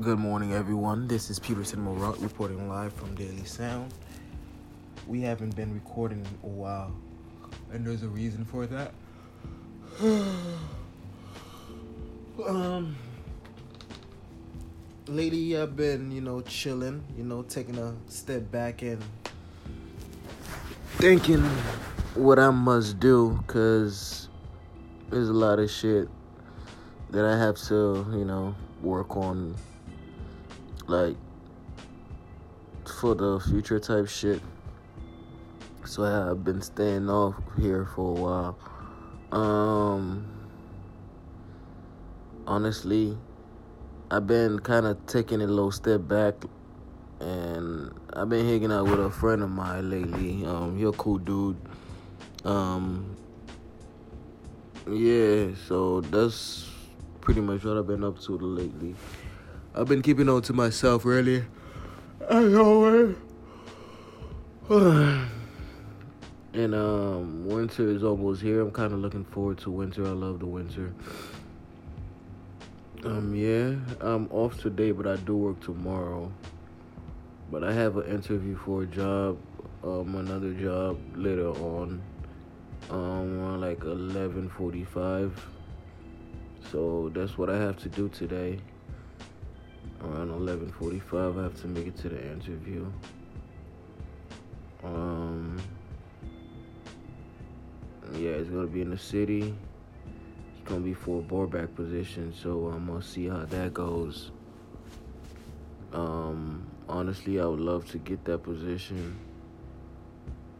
Good morning, everyone. This is Peterson Morat reporting live from Daily Sound. We haven't been recording in a while, and there's a reason for that. um, lately, I've been, you know, chilling, you know, taking a step back and thinking what I must do, because there's a lot of shit that I have to, you know, work on like for the future type shit. So I've been staying off here for a while. Um honestly, I've been kind of taking a little step back and I've been hanging out with a friend of mine lately. Um he's a cool dude. Um yeah, so that's pretty much what I've been up to lately. I've been keeping on to myself really. As always. and um, winter is almost here. I'm kind of looking forward to winter. I love the winter. Um, yeah, I'm off today, but I do work tomorrow. But I have an interview for a job, um, another job later on, um, around like 11:45. So that's what I have to do today around 11:45. I have to make it to the interview. Um, yeah, it's gonna be in the city. It's gonna be for a bar back position, so I'm gonna see how that goes. Um, honestly, I would love to get that position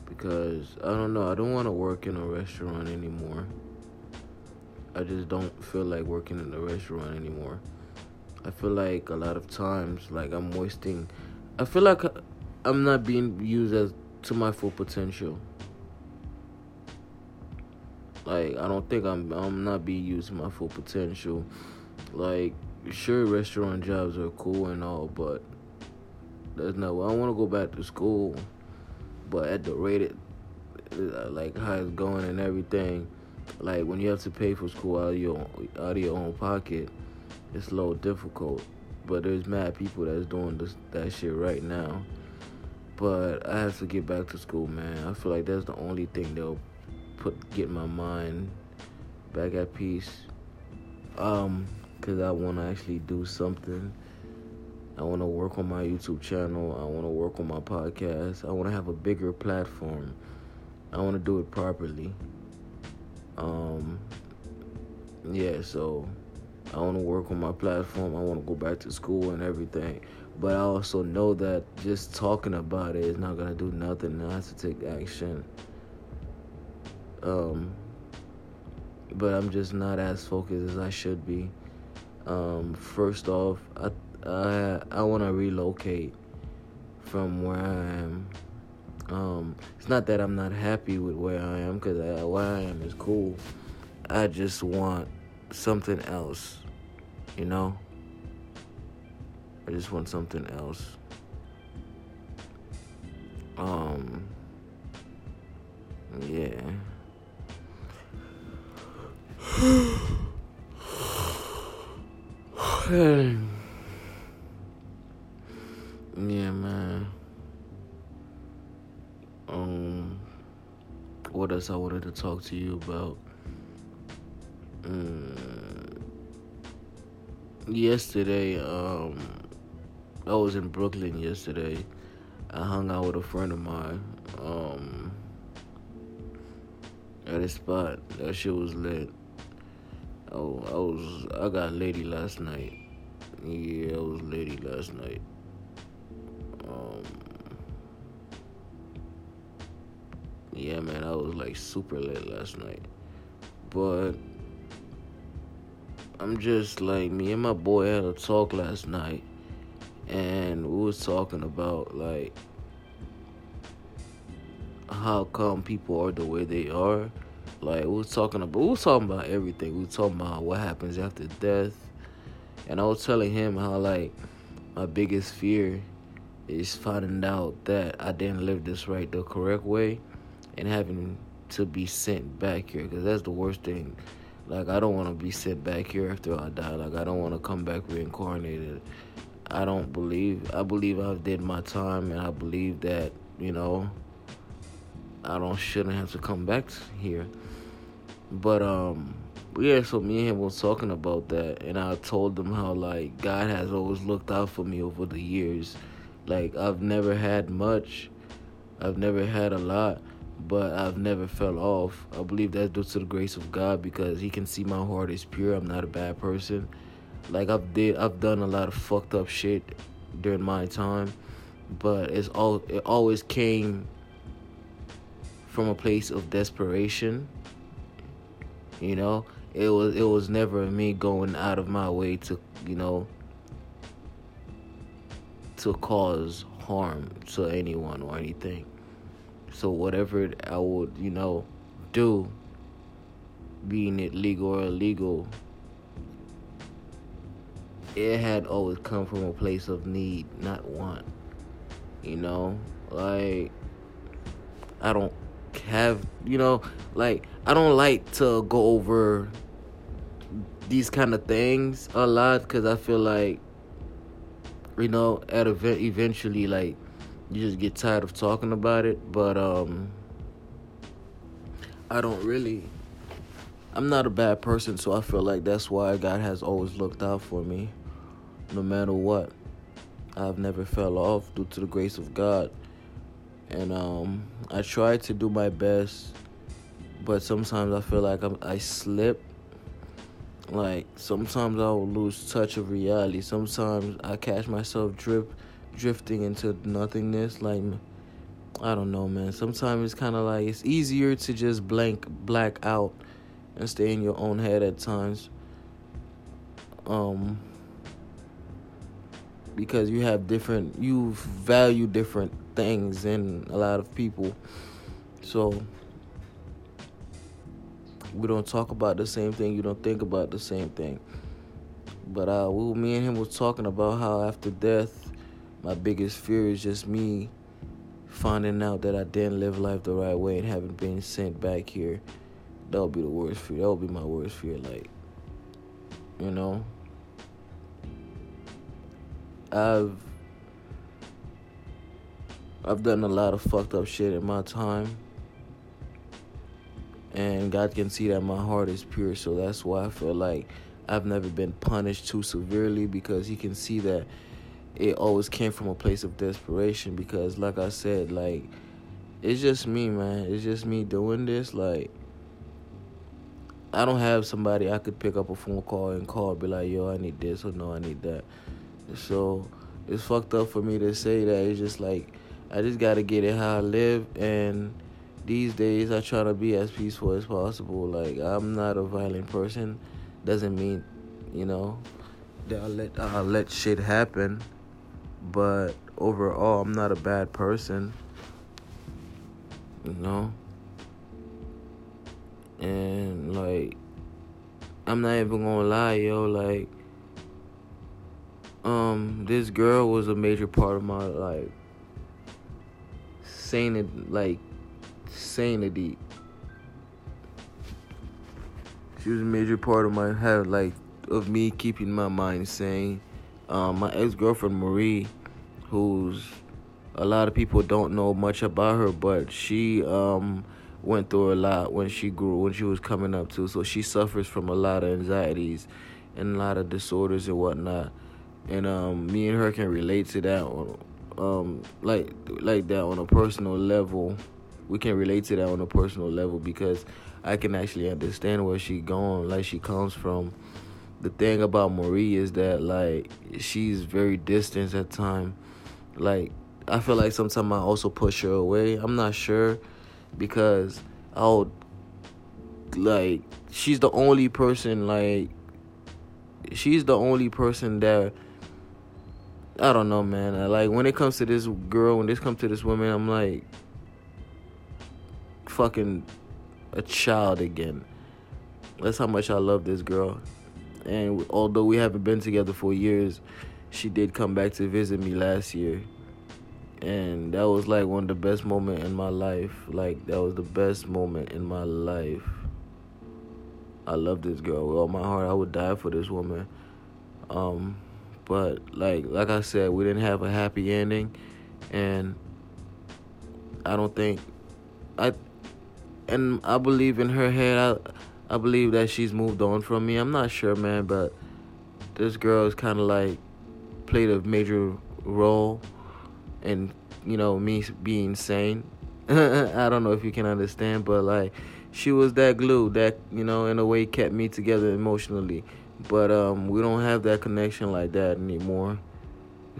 because I don't know. I don't want to work in a restaurant anymore. I just don't feel like working in a restaurant anymore. I feel like a lot of times, like I'm wasting. I feel like I'm not being used as to my full potential. Like I don't think I'm I'm not being used to my full potential. Like sure, restaurant jobs are cool and all, but there's no. I want to go back to school, but at the rate it, uh, like how it's going and everything, like when you have to pay for school out of your out of your own pocket it's a little difficult. But there's mad people that's doing this that shit right now. But I have to get back to school, man. I feel like that's the only thing that'll put get my mind back at peace. Um, cause I want to actually do something. I want to work on my YouTube channel. I want to work on my podcast. I want to have a bigger platform. I want to do it properly. Um, yeah, so I want to work on my platform. I want to go back to school and everything. But I also know that just talking about it is not going to do nothing. I have to take action. Um, but I'm just not as focused as I should be. Um, first off, I I I want to relocate from where I am. Um, it's not that I'm not happy with where I am because where I am is cool. I just want something else, you know? I just want something else. Um, yeah. yeah, man. Um, what else I wanted to talk to you about? Mm, yesterday, um, I was in Brooklyn yesterday. I hung out with a friend of mine. Um, at a spot. That shit was lit. Oh, I was I got lady last night. Yeah, I was lady last night. Um, yeah, man, I was like super lit last night. But I'm just like me and my boy had a talk last night, and we was talking about like how come people are the way they are. Like we was talking about, we was talking about everything. We was talking about what happens after death, and I was telling him how like my biggest fear is finding out that I didn't live this right the correct way, and having to be sent back here because that's the worst thing Like I don't want to be sent back here after I die. Like I don't want to come back reincarnated. I don't believe. I believe I've did my time, and I believe that you know I don't shouldn't have to come back here. But um yeah, so me and him was talking about that and I told him how like God has always looked out for me over the years. Like I've never had much. I've never had a lot, but I've never fell off. I believe that's due to the grace of God because he can see my heart is pure. I'm not a bad person. Like I've did I've done a lot of fucked up shit during my time, but it's all it always came from a place of desperation. You know, it was it was never me going out of my way to, you know, to cause harm to anyone or anything. So whatever I would, you know, do, being it legal or illegal, it had always come from a place of need, not want. You know, like I don't have, you know, like I don't like to go over these kind of things a lot because I feel like, you know, at event eventually, like you just get tired of talking about it. But um, I don't really. I'm not a bad person, so I feel like that's why God has always looked out for me, no matter what. I've never fell off due to the grace of God and um, I try to do my best, but sometimes I feel like I'm, I slip. Like sometimes I will lose touch of reality. Sometimes I catch myself drip, drifting into nothingness. Like I don't know, man. Sometimes it's kind of like it's easier to just blank black out and stay in your own head at times. Um, because you have different, you value different things in a lot of people. So we don't talk about the same thing. You don't think about the same thing. But uh, we, me and him was talking about how after death, my biggest fear is just me finding out that I didn't live life the right way and having been sent back here. That would be the worst fear. That would be my worst fear. Like, you know, I've I've done a lot of fucked up shit in my time. And God can see that my heart is pure, so that's why I feel like I've never been punished too severely because He can see that it always came from a place of desperation. Because, like I said, like, it's just me, man. It's just me doing this. Like, I don't have somebody I could pick up a phone call and call, be like, yo, I need this or no, I need that. So, it's fucked up for me to say that. It's just like, I just gotta get it how I live, and these days I try to be as peaceful as possible. Like I'm not a violent person. Doesn't mean, you know, that I let I let shit happen, but overall I'm not a bad person. You know, and like I'm not even gonna lie, yo. Like, um, this girl was a major part of my like, sanity, like sanity. She was a major part of my head, like of me keeping my mind sane. Um, my ex girlfriend Marie, who's a lot of people don't know much about her, but she um, went through a lot when she grew, when she was coming up too. So she suffers from a lot of anxieties and a lot of disorders and whatnot. And um, me and her can relate to that um like like that on a personal level we can relate to that on a personal level because I can actually understand where she going like she comes from the thing about Marie is that like she's very distant at time like I feel like sometimes I also push her away I'm not sure because I'll like she's the only person like she's the only person that I don't know, man. Like when it comes to this girl, when this comes to this woman, I'm like fucking a child again. That's how much I love this girl. And although we haven't been together for years, she did come back to visit me last year. And that was like one of the best moments in my life. Like that was the best moment in my life. I love this girl with all my heart. I would die for this woman. Um, but like like I said, we didn't have a happy ending, and I don't think I and I believe in her head. I I believe that she's moved on from me. I'm not sure, man, but this girl is kind of like played a major role in you know me being sane. I don't know if you can understand, but like she was that glue that you know in a way kept me together emotionally. But um, we don't have that connection like that anymore.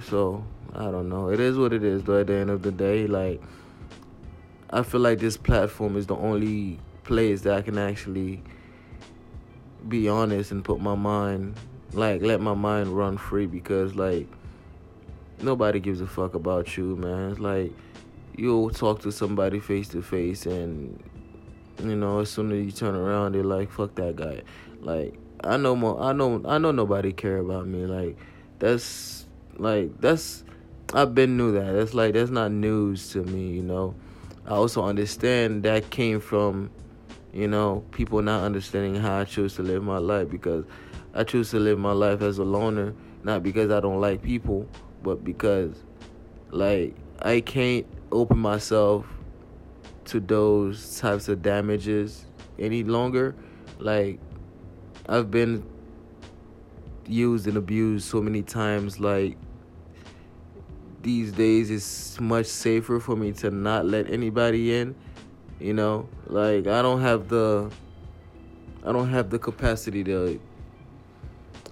So I don't know. It is what it is. Though at the end of the day, like I feel like this platform is the only place that I can actually be honest and put my mind like let my mind run free because like nobody gives a fuck about you, man. It's like you'll talk to somebody face to face and you know, as soon as you turn around they're like, fuck that guy. Like I know more I know I know nobody care about me. Like that's like that's I've been knew that. That's like that's not news to me, you know. I also understand that came from, you know, people not understanding how I choose to live my life because I choose to live my life as a loner, not because I don't like people, but because, like, I can't open myself to those types of damages any longer. Like, I've been used and abused so many times, like, these days it's much safer for me to not let anybody in you know like i don't have the i don't have the capacity to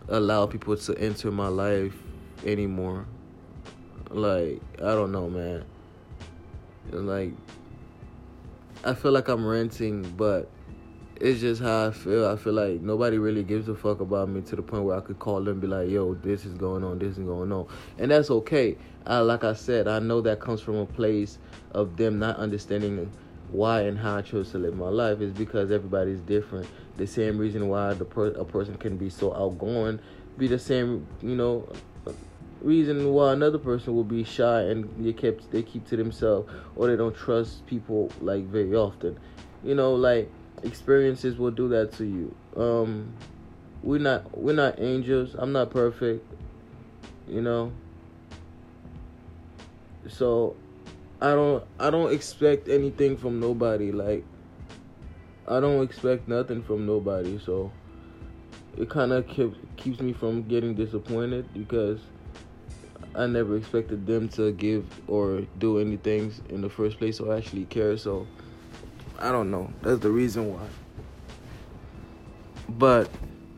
allow people to enter my life anymore like i don't know man like i feel like i'm renting but it's just how I feel. I feel like nobody really gives a fuck about me to the point where I could call them and be like, yo, this is going on, this is going on. And that's okay. I, like I said, I know that comes from a place of them not understanding why and how I chose to live my life is because everybody's different. The same reason why the per- a person can be so outgoing be the same, you know, reason why another person will be shy and they kept they keep to themselves or they don't trust people like very often. You know, like experiences will do that to you. Um, we're not we're not angels. I'm not perfect. You know. So I don't I don't expect anything from nobody. Like I don't expect nothing from nobody. So it kind of keeps keeps me from getting disappointed because I never expected them to give or do anything in the first place or actually care. So I don't know. That's the reason why. But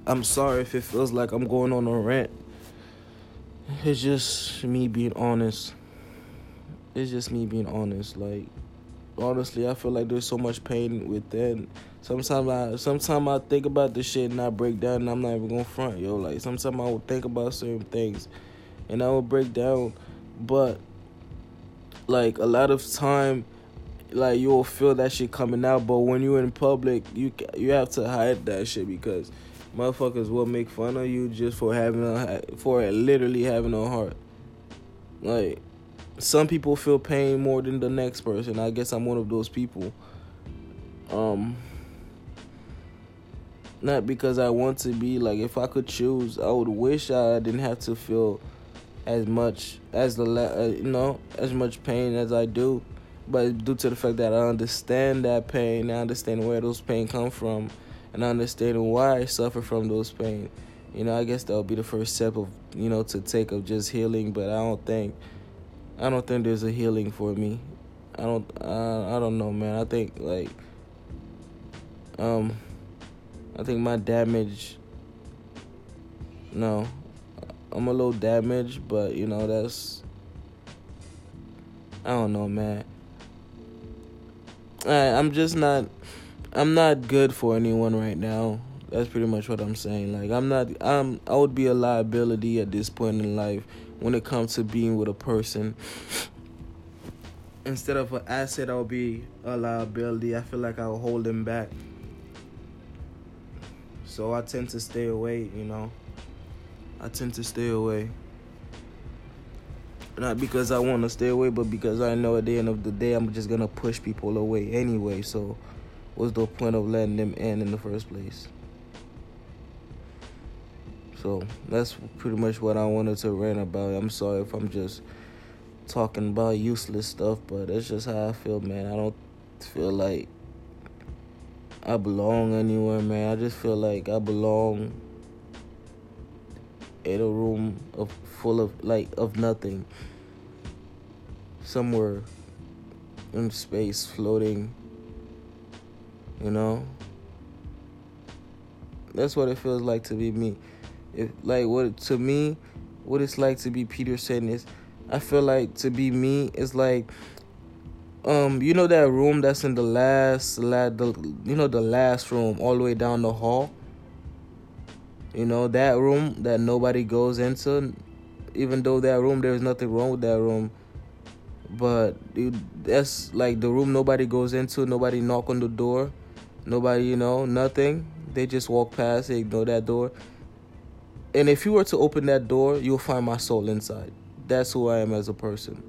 I'm sorry if it feels like I'm going on a rant. It's just me being honest. It's just me being honest. Like honestly, I feel like there's so much pain within. Sometimes I sometimes I think about this shit and I break down and I'm not even gonna front, yo. Like sometimes I will think about certain things and I will break down. But like a lot of time like you'll feel that shit coming out, but when you're in public, you you have to hide that shit because motherfuckers will make fun of you just for having a for literally having a heart. Like some people feel pain more than the next person. I guess I'm one of those people. Um not because I want to be like if I could choose, I would wish I didn't have to feel as much as the uh, you know as much pain as I do but due to the fact that I understand that pain, I understand where those pain come from, and I understand why I suffer from those pain. You know, I guess that'll be the first step of you know to take of just healing. But I don't think, I don't think there's a healing for me. I don't, I, I don't know, man. I think like, um, I think my damage. No, I'm a little damaged, but you know that's. I don't know, man. I, I'm just not. I'm not good for anyone right now. That's pretty much what I'm saying. Like I'm not. I'm. I would be a liability at this point in life when it comes to being with a person. Instead of an asset, I'll be a liability. I feel like I'll hold them back. So I tend to stay away. You know. I tend to stay away. Not because I want to stay away, but because I know at the end of the day, I'm just gonna push people away anyway. So, what's the point of letting them in in the first place? So that's pretty much what I wanted to rant about. I'm sorry if I'm just talking about useless stuff, but that's just how I feel, man. I don't feel like I belong anywhere, man. I just feel like I belong in a room of full of like of nothing. Somewhere in space floating, you know? That's what it feels like to be me. If like what to me, what it's like to be Peterson is I feel like to be me is like um you know that room that's in the last la- the you know the last room all the way down the hall? You know that room that nobody goes into even though that room there's nothing wrong with that room. But dude, that's like the room nobody goes into nobody knock on the door nobody you know nothing. They just walk past they ignore that door and if you were to open that door you'll find my soul inside that's who i am as a person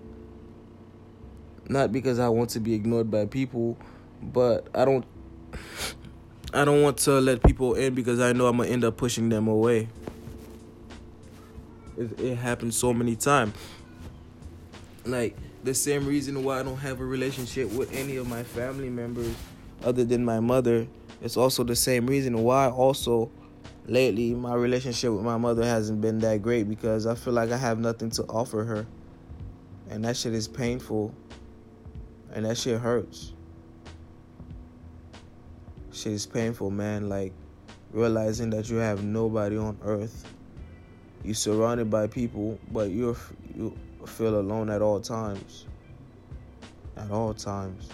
not because I want to be ignored by people, but I don't I don't want to let people in because I know I'm gonna end up pushing them away. It, it happens so many times. Like the same reason why I don't have a relationship with any of my family members other than my mother. It's also the same reason why also lately my relationship with my mother hasn't been that great because I feel like I have nothing to offer her. And that shit is painful and that shit hurts. Shit is painful, man. Like realizing that you have nobody on earth. You're surrounded by people, but you're you feel alone at all times. At all times.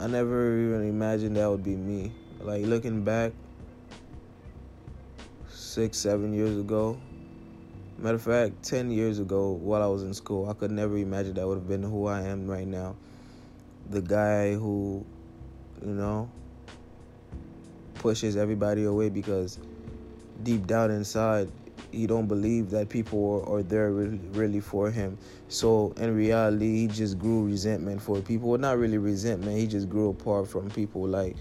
I never even imagined that would be me. Like looking back, six, seven years ago, Matter of fact, 10 years ago while I was in school, I could never imagine that would have been who I am right now. The guy who, you know, pushes everybody away because deep down inside, he don't believe that people are, are there really, for him. So in reality, he just grew resentment for people. Well, not really resentment. He just grew apart from people. Like,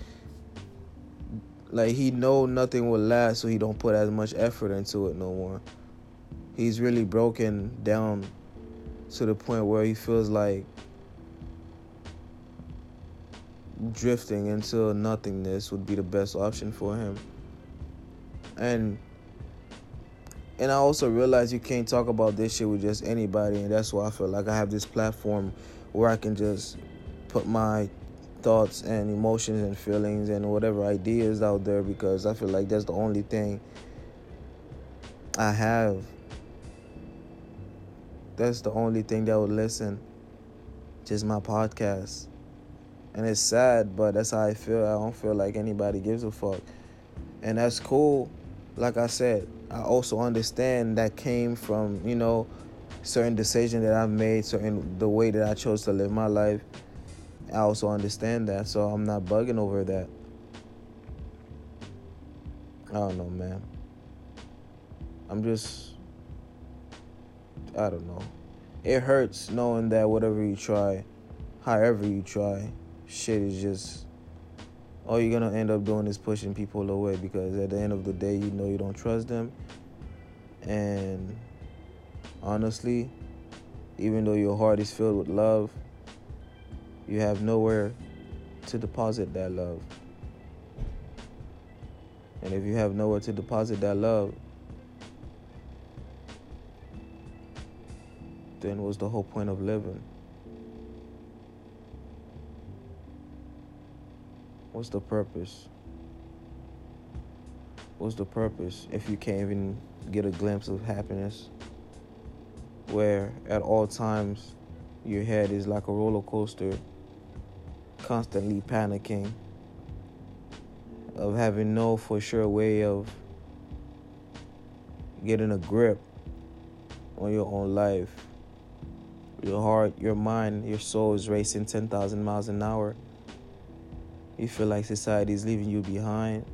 like he know nothing will last, so he don't put as much effort into it no more he's really broken down to the point where he feels like drifting into nothingness would be the best option for him. And and I also realize you can't talk about this shit with just anybody and that's why I feel like I have this platform where I can just put my thoughts and emotions and feelings and whatever ideas out there because I feel like that's the only thing I have that's the only thing that would listen. Just my podcast. And it's sad, but that's how I feel. I don't feel like anybody gives a fuck. And that's cool. Like I said, I also understand that came from, you know, certain decisions that I've made, certain the way that I chose to live my life. I also understand that, so I'm not bugging over that. I don't know, man. I'm just I don't know. It hurts knowing that whatever you try, however you try, shit is just all you're gonna end up doing is pushing people away because at the end of the day you know you don't trust them and honestly even though your heart is filled with love you have nowhere to deposit that love and if you have nowhere to deposit that love then what's the whole point of living? What's the purpose? What's the purpose if you can't even get a glimpse of happiness? Where at all times your head is like a roller coaster, constantly panicking, of having no for sure way of getting a grip on your own life your heart, your mind, your soul is racing 10,000 miles an hour. You feel like society is leaving you behind.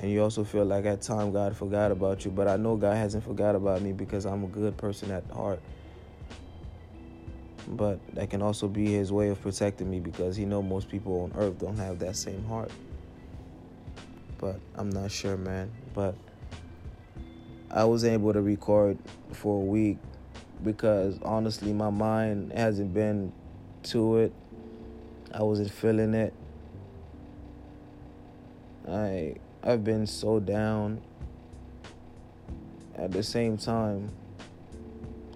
And you also feel like at time God forgot about you. But I know God hasn't forgot about me because I'm a good person at heart. But that can also be his way of protecting me because he know most people on earth don't have that same heart. but I'm not sure, man. But I was able to record for a week because honestly, my mind hasn't been to it. I wasn't feeling it. I I've been so down. At the same time,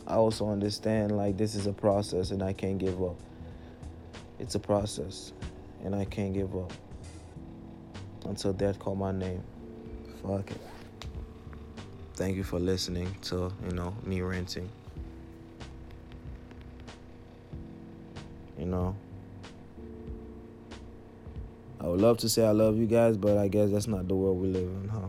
I also understand like this is a process and I can't give up. It's a process and I can't give up until death call my name. Fuck it. Thank you for listening to, you know, me ranting. You know, would love to say I love you guys, but I guess that's not the world we live in, huh?